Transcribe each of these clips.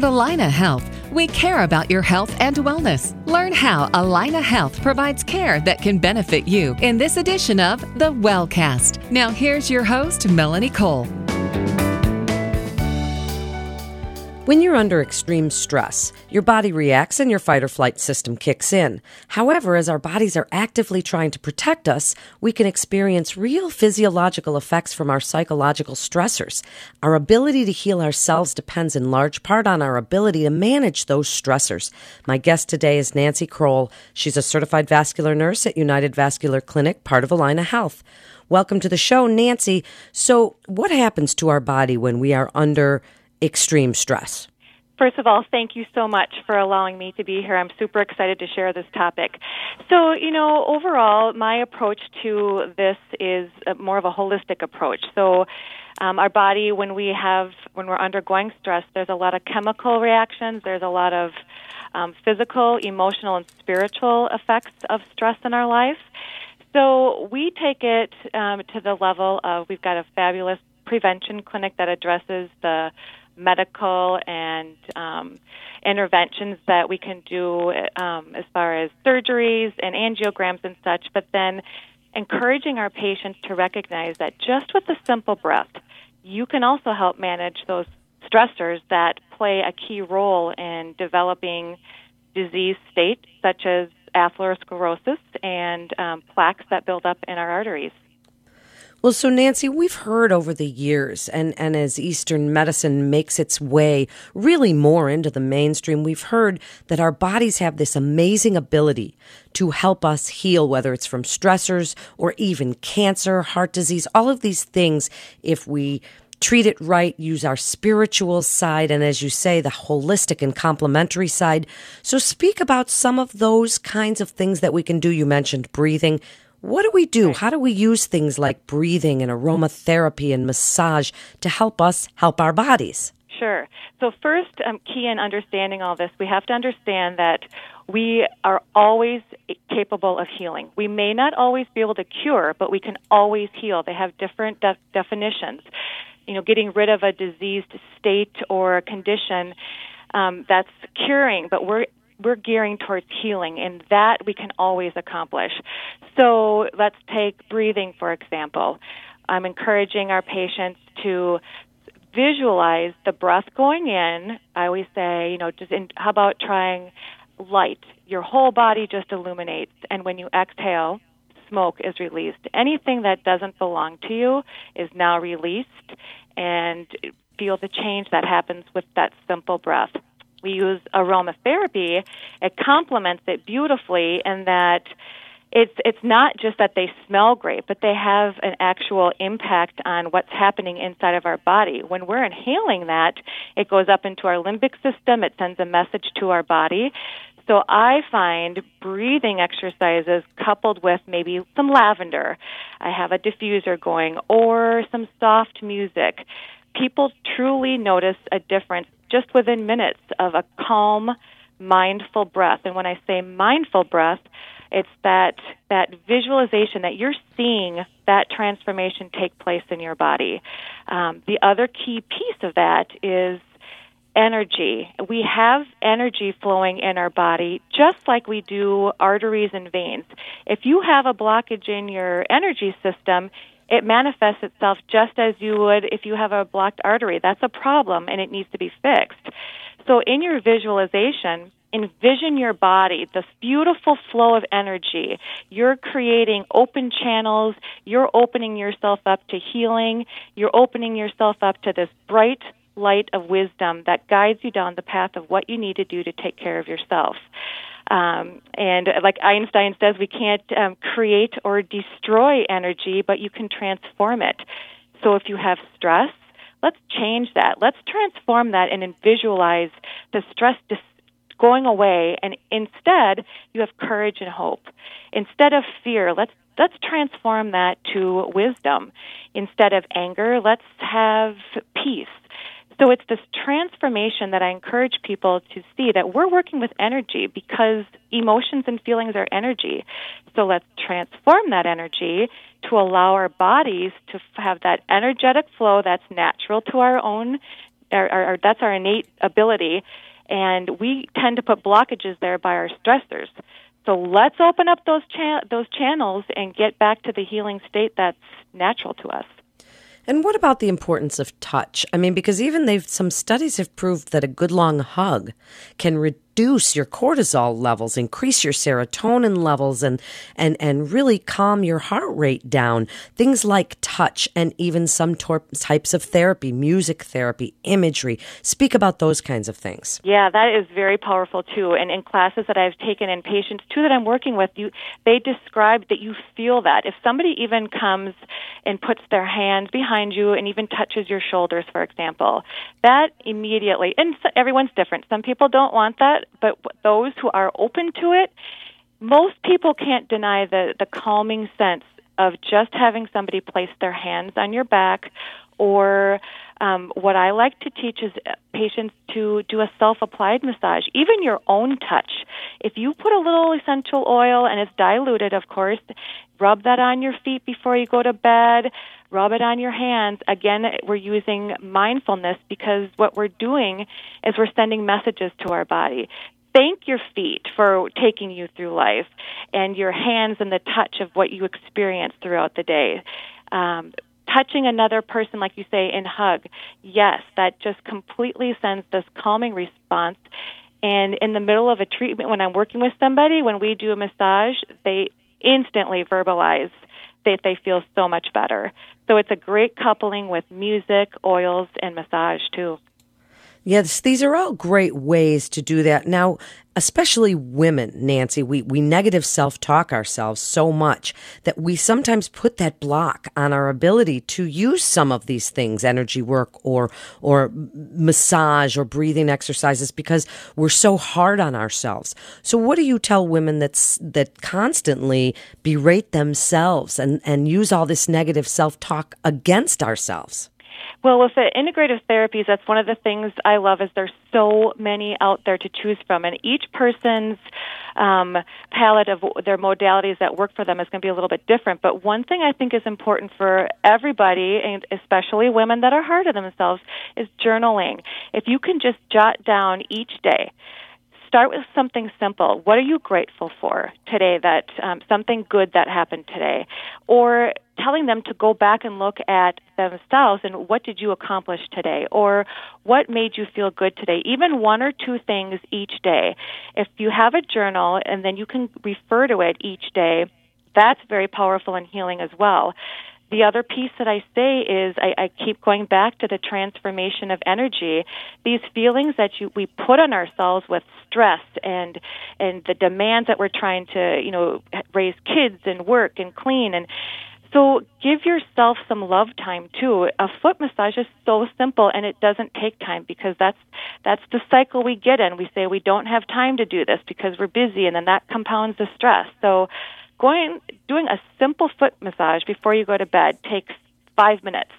At Allina Health, we care about your health and wellness. Learn how Allina Health provides care that can benefit you in this edition of the Wellcast. Now, here's your host, Melanie Cole. When you're under extreme stress, your body reacts and your fight or flight system kicks in. However, as our bodies are actively trying to protect us, we can experience real physiological effects from our psychological stressors. Our ability to heal ourselves depends in large part on our ability to manage those stressors. My guest today is Nancy Crowell. She's a certified vascular nurse at United Vascular Clinic, part of Allina Health. Welcome to the show, Nancy. So, what happens to our body when we are under extreme stress? First of all, thank you so much for allowing me to be here. I'm super excited to share this topic. So, you know, overall, my approach to this is more of a holistic approach. So, um, our body, when we have, when we're undergoing stress, there's a lot of chemical reactions. There's a lot of um, physical, emotional, and spiritual effects of stress in our life. So we take it um, to the level of we've got a fabulous prevention clinic that addresses the medical and um, interventions that we can do um, as far as surgeries and angiograms and such, but then encouraging our patients to recognize that just with a simple breath, you can also help manage those stressors that play a key role in developing disease states such as atherosclerosis and um, plaques that build up in our arteries. Well, so Nancy, we've heard over the years, and, and as Eastern medicine makes its way really more into the mainstream, we've heard that our bodies have this amazing ability to help us heal, whether it's from stressors or even cancer, heart disease, all of these things, if we treat it right, use our spiritual side, and as you say, the holistic and complementary side. So speak about some of those kinds of things that we can do. You mentioned breathing. What do we do? How do we use things like breathing and aromatherapy and massage to help us help our bodies? Sure. So, first, um, key in understanding all this, we have to understand that we are always capable of healing. We may not always be able to cure, but we can always heal. They have different de- definitions. You know, getting rid of a diseased state or a condition um, that's curing, but we're we're gearing towards healing, and that we can always accomplish. So let's take breathing, for example. I'm encouraging our patients to visualize the breath going in. I always say, you know, just in, how about trying light? Your whole body just illuminates, and when you exhale, smoke is released. Anything that doesn't belong to you is now released, and feel the change that happens with that simple breath we use aromatherapy, it complements it beautifully in that it's it's not just that they smell great, but they have an actual impact on what's happening inside of our body. When we're inhaling that, it goes up into our limbic system, it sends a message to our body. So I find breathing exercises coupled with maybe some lavender, I have a diffuser going, or some soft music. People truly notice a difference just within minutes of a calm, mindful breath. And when I say mindful breath, it's that that visualization that you're seeing that transformation take place in your body. Um, the other key piece of that is energy. We have energy flowing in our body just like we do arteries and veins. If you have a blockage in your energy system, it manifests itself just as you would if you have a blocked artery. That's a problem and it needs to be fixed. So in your visualization, envision your body, this beautiful flow of energy. You're creating open channels. You're opening yourself up to healing. You're opening yourself up to this bright light of wisdom that guides you down the path of what you need to do to take care of yourself. Um, and like Einstein says, we can't um, create or destroy energy, but you can transform it. So if you have stress, let's change that. Let's transform that and visualize the stress dis- going away. And instead, you have courage and hope. Instead of fear, let's let's transform that to wisdom. Instead of anger, let's have peace. So it's this transformation that I encourage people to see that we're working with energy because emotions and feelings are energy. So let's transform that energy to allow our bodies to have that energetic flow that's natural to our own our, our, that's our innate ability, and we tend to put blockages there by our stressors. So let's open up those cha- those channels and get back to the healing state that's natural to us. And what about the importance of touch? I mean, because even they've some studies have proved that a good long hug can reduce reduce your cortisol levels, increase your serotonin levels, and, and, and really calm your heart rate down. Things like touch and even some tor- types of therapy, music therapy, imagery. Speak about those kinds of things. Yeah, that is very powerful too. And in classes that I've taken and patients too that I'm working with, you they describe that you feel that. If somebody even comes and puts their hands behind you and even touches your shoulders, for example, that immediately, and everyone's different. Some people don't want that, but those who are open to it, most people can't deny the, the calming sense of just having somebody place their hands on your back or um, what I like to teach is patients to do a self applied massage, even your own touch. If you put a little essential oil and it's diluted, of course, rub that on your feet before you go to bed, rub it on your hands. Again, we're using mindfulness because what we're doing is we're sending messages to our body thank your feet for taking you through life and your hands and the touch of what you experience throughout the day. Um, touching another person, like you say, in hug, yes, that just completely sends this calming response. And in the middle of a treatment, when I'm working with somebody, when we do a massage, they instantly verbalize that they feel so much better. So it's a great coupling with music, oils, and massage too. Yes, these are all great ways to do that. Now, especially women, Nancy, we, we negative self talk ourselves so much that we sometimes put that block on our ability to use some of these things, energy work or, or massage or breathing exercises because we're so hard on ourselves. So what do you tell women that's, that constantly berate themselves and, and use all this negative self talk against ourselves? Well, with the integrative therapies, that's one of the things I love is there's so many out there to choose from, and each person's um, palette of their modalities that work for them is going to be a little bit different. But one thing I think is important for everybody, and especially women that are hard on themselves, is journaling. If you can just jot down each day start with something simple. What are you grateful for today? That um, something good that happened today, or telling them to go back and look at themselves and what did you accomplish today, or what made you feel good today. Even one or two things each day. If you have a journal and then you can refer to it each day, that's very powerful and healing as well the other piece that I say is I, I keep going back to the transformation of energy. These feelings that you, we put on ourselves with stress and and the demands that we're trying to you know raise kids and work and clean and so give yourself some love time too. A foot massage is so simple and it doesn't take time because that's that's the cycle we get in. We say we don't have time to do this because we're busy and then that compounds the stress. So going doing a simple foot massage before you go to bed takes 5 minutes.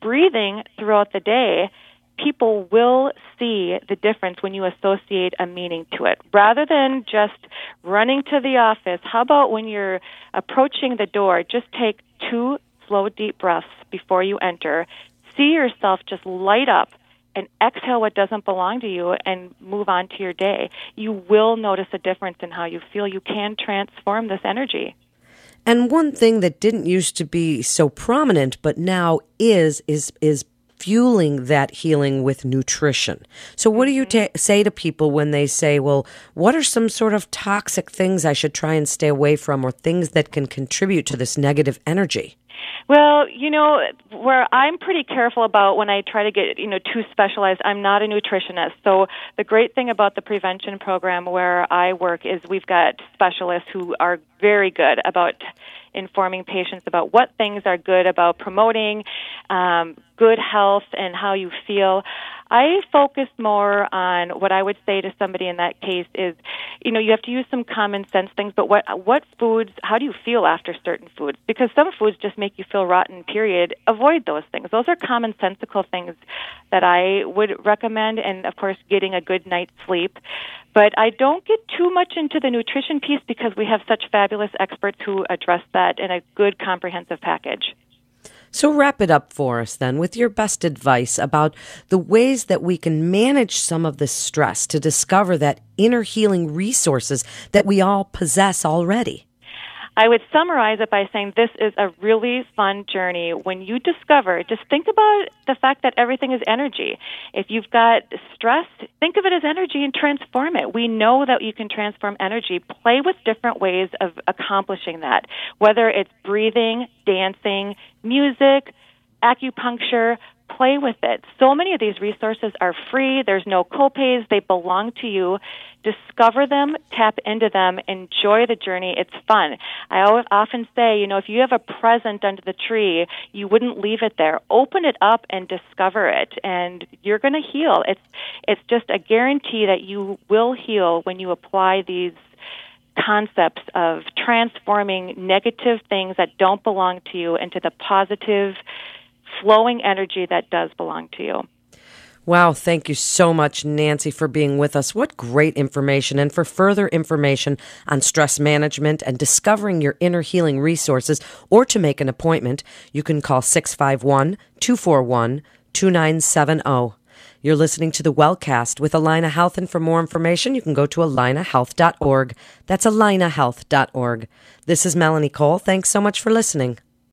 Breathing throughout the day people will see the difference when you associate a meaning to it. Rather than just running to the office, how about when you're approaching the door, just take two slow, deep breaths before you enter. See yourself just light up and exhale what doesn't belong to you and move on to your day. You will notice a difference in how you feel. You can transform this energy. And one thing that didn't used to be so prominent but now is is is fueling that healing with nutrition. So what do you mm-hmm. ta- say to people when they say, "Well, what are some sort of toxic things I should try and stay away from or things that can contribute to this negative energy?" Well, you know, where I'm pretty careful about when I try to get, you know, too specialized, I'm not a nutritionist. So the great thing about the prevention program where I work is we've got specialists who are very good about informing patients about what things are good about promoting um, good health and how you feel. I focus more on what I would say to somebody in that case is, you know, you have to use some common sense things, but what what foods, how do you feel after certain foods? Because some foods just make you feel rotten, period. Avoid those things. Those are commonsensical things that I would recommend and of course getting a good night's sleep. But I don't get too much into the nutrition piece because we have such fabulous experts who address that in a good comprehensive package. So, wrap it up for us then with your best advice about the ways that we can manage some of this stress to discover that inner healing resources that we all possess already. I would summarize it by saying this is a really fun journey. When you discover, just think about the fact that everything is energy. If you've got stress, think of it as energy and transform it. We know that you can transform energy. Play with different ways of accomplishing that, whether it's breathing, dancing, music, acupuncture, play with it. So many of these resources are free. There's no copays. They belong to you. Discover them, tap into them, enjoy the journey. It's fun. I always often say, you know, if you have a present under the tree, you wouldn't leave it there. Open it up and discover it, and you're going to heal. It's it's just a guarantee that you will heal when you apply these concepts of transforming negative things that don't belong to you into the positive flowing energy that does belong to you. Wow, thank you so much, Nancy, for being with us. What great information. And for further information on stress management and discovering your inner healing resources or to make an appointment, you can call 651 241 2970. You're listening to the Wellcast with Allina Health, and for more information, you can go to allinahealth.org. That's allinahealth.org. This is Melanie Cole. Thanks so much for listening.